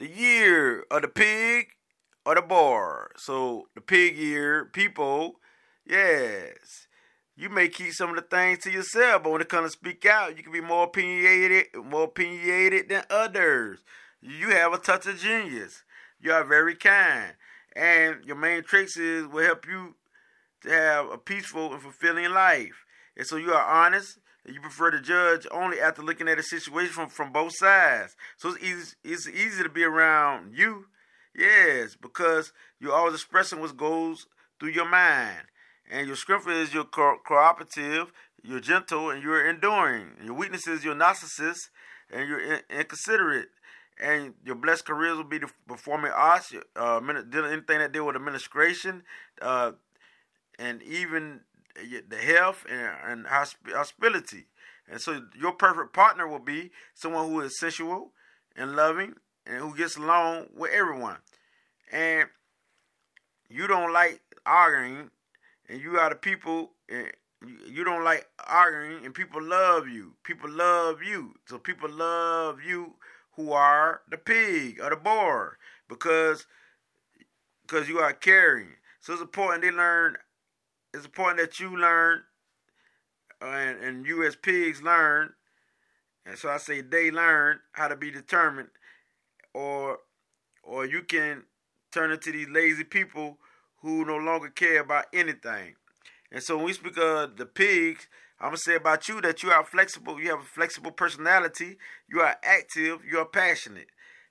the year of the pig or the boar. So the pig year, people, yes. You may keep some of the things to yourself, but when it comes to speak out, you can be more opinionated, more opinionated than others. You have a touch of genius. You are very kind. And your main tricks is will help you to have a peaceful and fulfilling life. And so you are honest, you prefer to judge only after looking at a situation from, from both sides. So it's easy it's easy to be around you. Yes, because you're always expressing what goes through your mind. And your strength is you're co- cooperative, you're gentle, and you're enduring. Your weakness is you're narcissist and you're in- inconsiderate. And your blessed careers will be the performing arts, uh, anything that deal with administration, uh, and even the health and, and hospitality. And so your perfect partner will be someone who is sensual and loving and who gets along with everyone. And you don't like arguing, and you are the people, and you don't like arguing, and people love you. People love you. So people love you who are the pig or the boar because because you are caring. So it's important they learn it's important that you learn uh, and, and you as pigs learn, and so I say they learn how to be determined, or or you can turn into these lazy people who no longer care about anything. And so when we speak of the pigs, I'm gonna say about you that you are flexible, you have a flexible personality, you are active, you are passionate.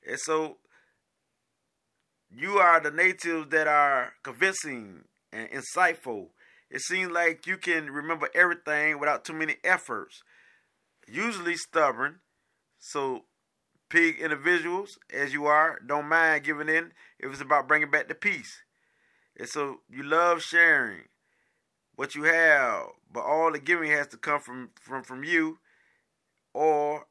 And so you are the natives that are convincing and insightful it seems like you can remember everything without too many efforts. Usually stubborn, so pig individuals, as you are, don't mind giving in if it's about bringing back the peace. And so you love sharing what you have, but all the giving has to come from from from you, or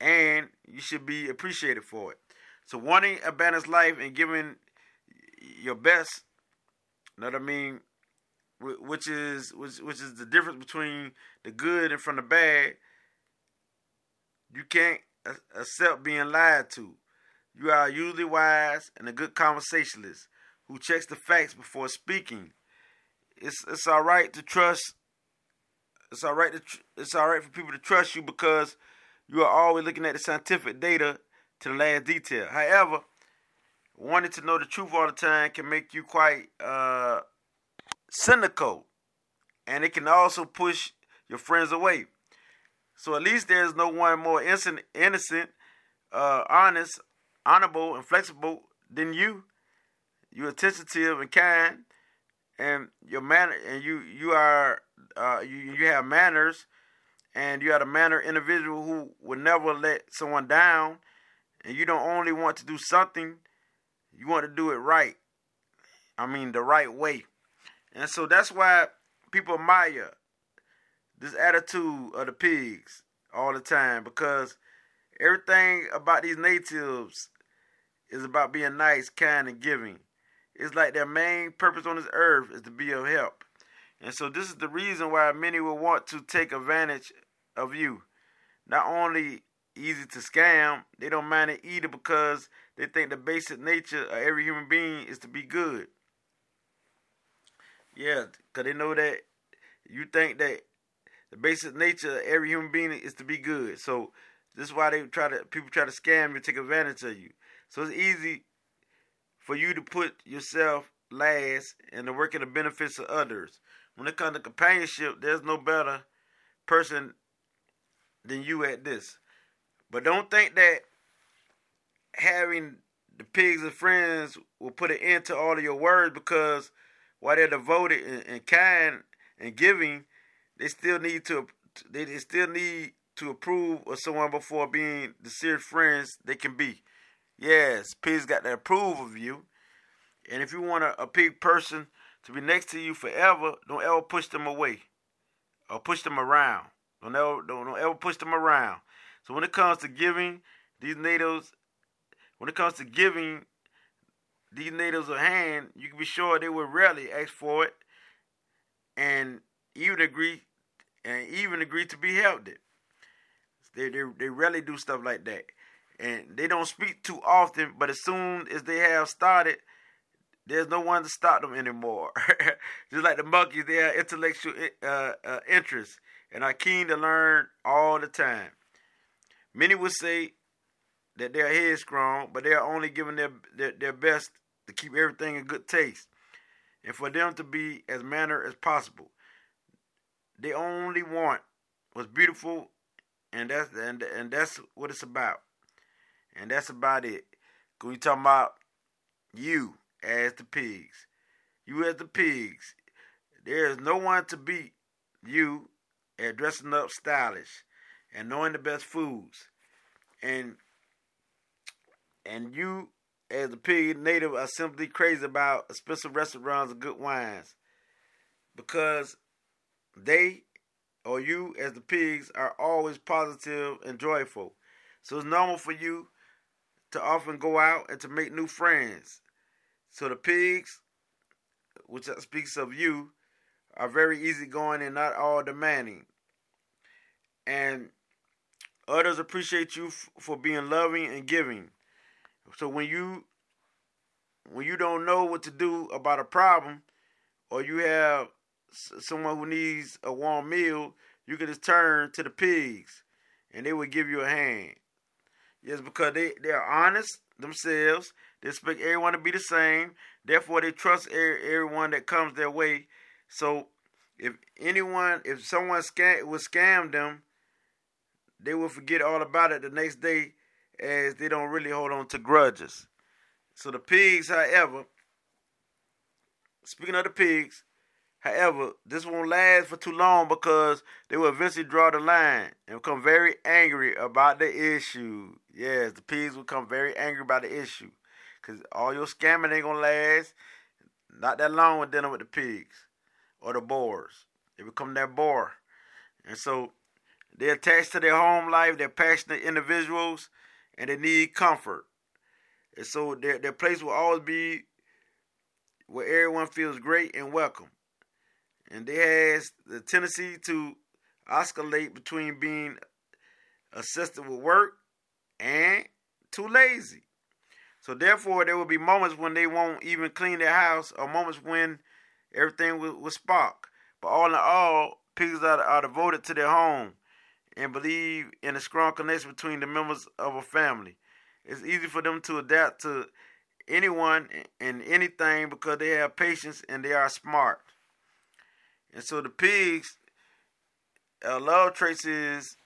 and you should be appreciated for it. So wanting a balanced life and giving your best, know what I mean, which is which which is the difference between the good and from the bad. You can't accept being lied to. You are usually wise and a good conversationalist who checks the facts before speaking. It's it's all right to trust. It's all right to tr- it's all right for people to trust you because you are always looking at the scientific data to the last detail. However, wanting to know the truth all the time can make you quite uh, cynical, and it can also push your friends away. So at least there's no one more innocent, innocent, uh, honest, honorable, and flexible than you. You're attentive and kind, and your manner, and you you are uh, you you have manners, and you are a manner individual who will never let someone down, and you don't only want to do something, you want to do it right. I mean the right way. And so that's why people admire this attitude of the pigs all the time because everything about these natives is about being nice, kind, and giving. It's like their main purpose on this earth is to be of help. And so this is the reason why many will want to take advantage of you. Not only easy to scam, they don't mind it either because they think the basic nature of every human being is to be good. Yeah, because they know that you think that the basic nature of every human being is to be good. So this is why they try to people try to scam you, take advantage of you. So it's easy for you to put yourself last and to work in the benefits of others. When it comes to companionship, there's no better person than you at this. But don't think that having the pigs and friends will put an end to all of your words because while they're devoted and, and kind and giving, they still need to they, they still need to approve of someone before being the serious friends they can be. Yes, pigs got to approve of you. And if you want a, a pig person to be next to you forever, don't ever push them away or push them around. Don't ever don't, don't ever push them around. So when it comes to giving, these natives, when it comes to giving, these natives of hand, you can be sure they would rarely ask for it and even agree and even agree to be helped it. They, they, they rarely do stuff like that. and they don't speak too often, but as soon as they have started, there's no one to stop them anymore. Just like the monkeys, they have intellectual uh, uh, interest and are keen to learn all the time. Many would say that they're headstrong, but they are only giving their, their, their best to keep everything in good taste and for them to be as manner as possible. They only want what's beautiful, and that's and and that's what it's about, and that's about it. When we talking about you as the pigs, you as the pigs, there is no one to beat you at dressing up stylish and knowing the best foods, and and you as a pig native are simply crazy about expensive restaurants and good wines because they or you as the pigs are always positive and joyful. So it's normal for you to often go out and to make new friends. So the pigs, which speaks of you, are very easygoing and not all demanding. And others appreciate you f- for being loving and giving. So when you when you don't know what to do about a problem, or you have someone who needs a warm meal, you can just turn to the pigs, and they will give you a hand. Yes, because they they are honest themselves. They expect everyone to be the same. Therefore, they trust everyone that comes their way. So, if anyone, if someone scam, would scam them, they will forget all about it the next day as they don't really hold on to grudges. So the pigs, however, speaking of the pigs, however, this won't last for too long because they will eventually draw the line and become very angry about the issue. Yes, the pigs will become very angry about the issue because all your scamming ain't gonna last not that long with dealing with the pigs or the boars. They become that boar, and so they're attached to their home life. They're passionate individuals and they need comfort. And so their their place will always be where everyone feels great and welcome. And they has the tendency to oscillate between being assisted with work and too lazy. So therefore, there will be moments when they won't even clean their house, or moments when everything will, will spark. But all in all, pigs are, are devoted to their home and believe in a strong connection between the members of a family. It's easy for them to adapt to anyone and anything because they have patience and they are smart. And so the pigs, uh, love traits is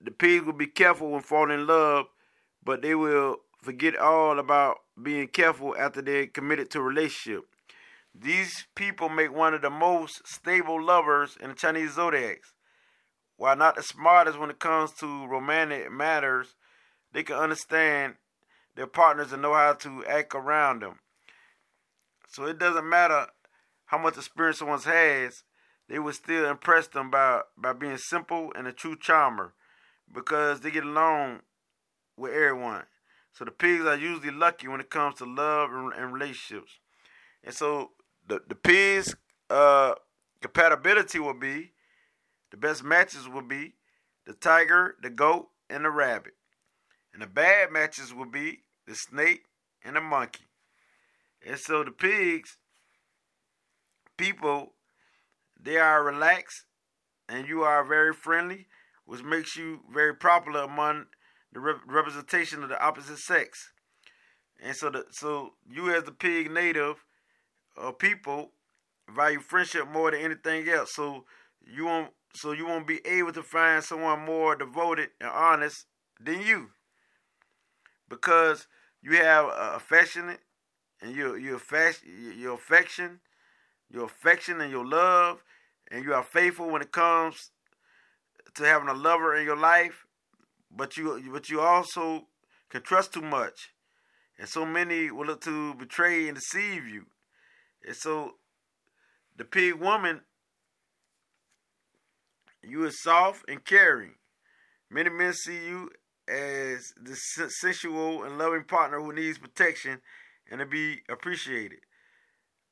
the pigs will be careful when falling in love, but they will forget all about being careful after they're committed to a relationship. These people make one of the most stable lovers in the Chinese zodiacs. While not the smartest when it comes to romantic matters, they can understand their partners and know how to act around them. So it doesn't matter how much experience someone has, they will still impress them by, by being simple and a true charmer because they get along with everyone. So the pigs are usually lucky when it comes to love and, and relationships. And so the, the pigs' uh, compatibility will be the best matches will be the tiger, the goat, and the rabbit. And the bad matches will be the snake and the monkey. And so the pigs, people, they are relaxed and you are very friendly, which makes you very popular among the rep- representation of the opposite sex. And so, the, so you as the pig native uh, people value friendship more than anything else. So you won't so you won't be able to find someone more devoted and honest than you. Because you have uh, affectionate and your your your affection your affection and your love and you are faithful when it comes to having a lover in your life but you but you also can trust too much. And so many will look to betray and deceive you. And so the pig woman you are soft and caring. Many men see you as the sensual and loving partner who needs protection and to be appreciated.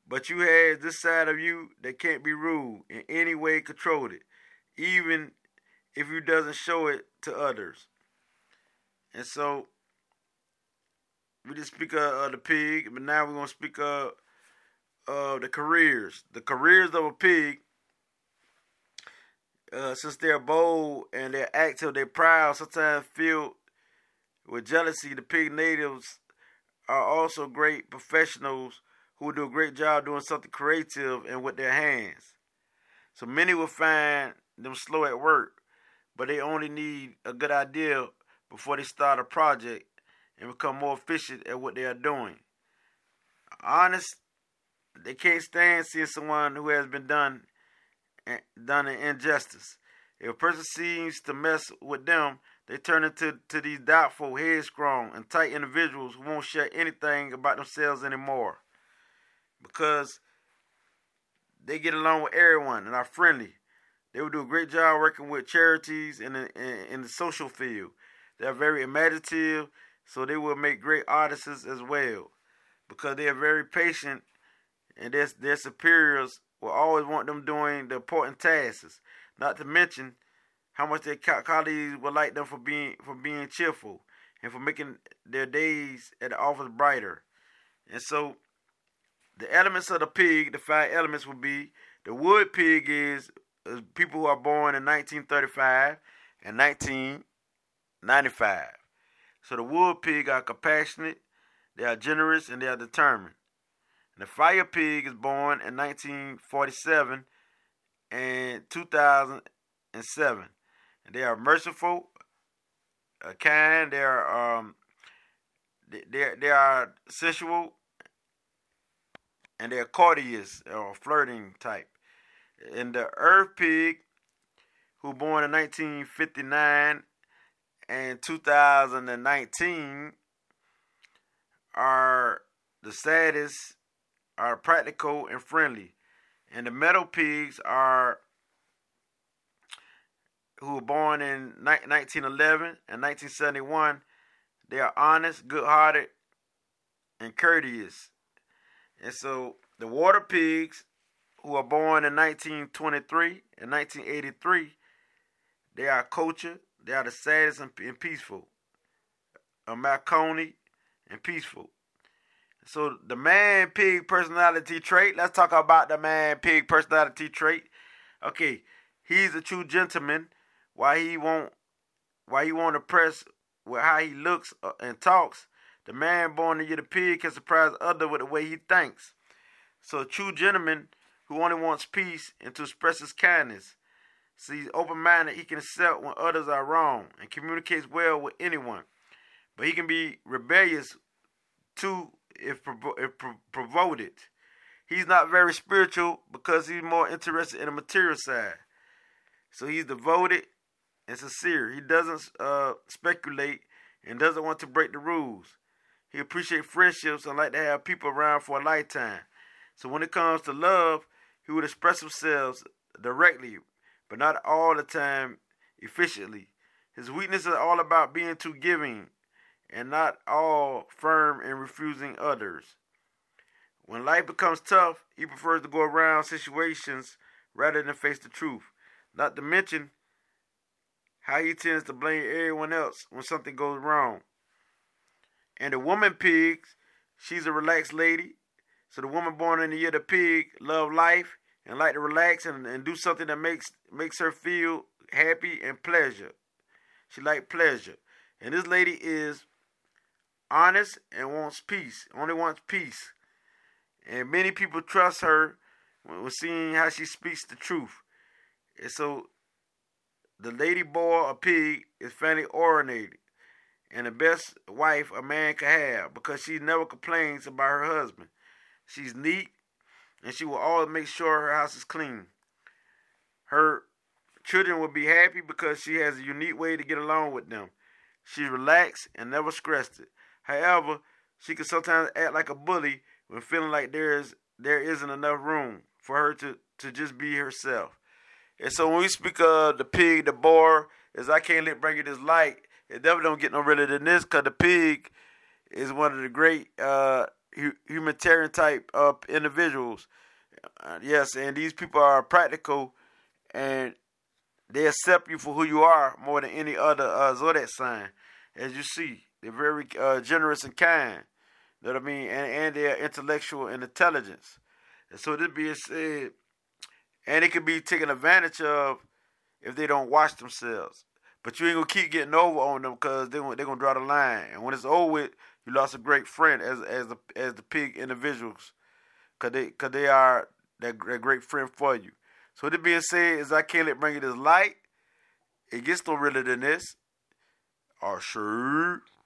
But you have this side of you that can't be ruled in any way controlled it, even if you doesn't show it to others. And so we just speak of, of the pig, but now we're gonna speak of uh, the careers. The careers of a pig, uh, since they're bold and they're active, they're proud, sometimes filled with jealousy. The pig natives are also great professionals who do a great job doing something creative and with their hands. So many will find them slow at work, but they only need a good idea before they start a project and become more efficient at what they are doing. Honest, they can't stand seeing someone who has been done done an injustice. If a person seems to mess with them, they turn into to these doubtful, headstrong, and tight individuals who won't share anything about themselves anymore. Because they get along with everyone and are friendly. They will do a great job working with charities the, in, in the social field. They are very imaginative, so they will make great artists as well. Because they are very patient, and their, their superiors will always want them doing the important tasks. Not to mention how much their colleagues would like them for being for being cheerful and for making their days at the office brighter. And so the elements of the pig, the five elements will be the wood pig is, is people who are born in 1935 and 1995. So the wood pig are compassionate, they are generous, and they are determined. And the fire pig is born in 1947 and 2007. And they are merciful, uh, kind, they are um, they, they are sensual, and they're courteous or flirting type. And the earth pig, who born in 1959 and 2019, are the saddest, are practical and friendly. And the metal pigs are who were born in 1911 and 1971. They are honest, good-hearted, and courteous. And so the water pigs, who are born in 1923 and 1983, they are cultured, they are the saddest and peaceful. A Marconi and peaceful. So the man pig personality trait. Let's talk about the man pig personality trait. Okay, he's a true gentleman. Why he won't? Why he won't impress with how he looks uh, and talks? The man born to get a pig can surprise others with the way he thinks. So a true gentleman who only wants peace and to express his kindness. He's open-minded. He can accept when others are wrong and communicates well with anyone. But he can be rebellious too if, provo- if provoked. He's not very spiritual because he's more interested in the material side. So he's devoted and sincere. He doesn't uh, speculate and doesn't want to break the rules. He appreciates friendships and like to have people around for a lifetime. So when it comes to love, he would express himself directly, but not all the time efficiently. His weakness is all about being too giving and not all firm in refusing others. When life becomes tough, he prefers to go around situations rather than face the truth. Not to mention how he tends to blame everyone else when something goes wrong. And the woman pigs, she's a relaxed lady. So the woman born in the year the pig love life and like to relax and, and do something that makes makes her feel happy and pleasure. She like pleasure. And this lady is honest and wants peace. Only wants peace. And many people trust her when seeing how she speaks the truth. And so the lady boy or pig is family oriented and the best wife a man could have because she never complains about her husband. She's neat and she will always make sure her house is clean. Her children will be happy because she has a unique way to get along with them. She's relaxed and never stressed it. However, she can sometimes act like a bully when feeling like there is there isn't enough room for her to, to just be herself. And so when we speak of the pig, the boar, as I can't let bring it this light, it definitely don't get no realer than this because the pig is one of the great uh, humanitarian type of individuals. Uh, yes, and these people are practical and they accept you for who you are more than any other uh, zodiac sign. as you see. They're very uh, generous and kind. You know what I mean? And, and they're intellectual and intelligence. And so this being said, and it can be taken advantage of if they don't watch themselves. But you ain't gonna keep getting over on them because they they're gonna draw the line. And when it's over with, you lost a great friend as as the as the pig individuals, cause they cause they are that, great friend for you. So this being said, is I can't let bring you this light. It gets no realer than this. Or sure.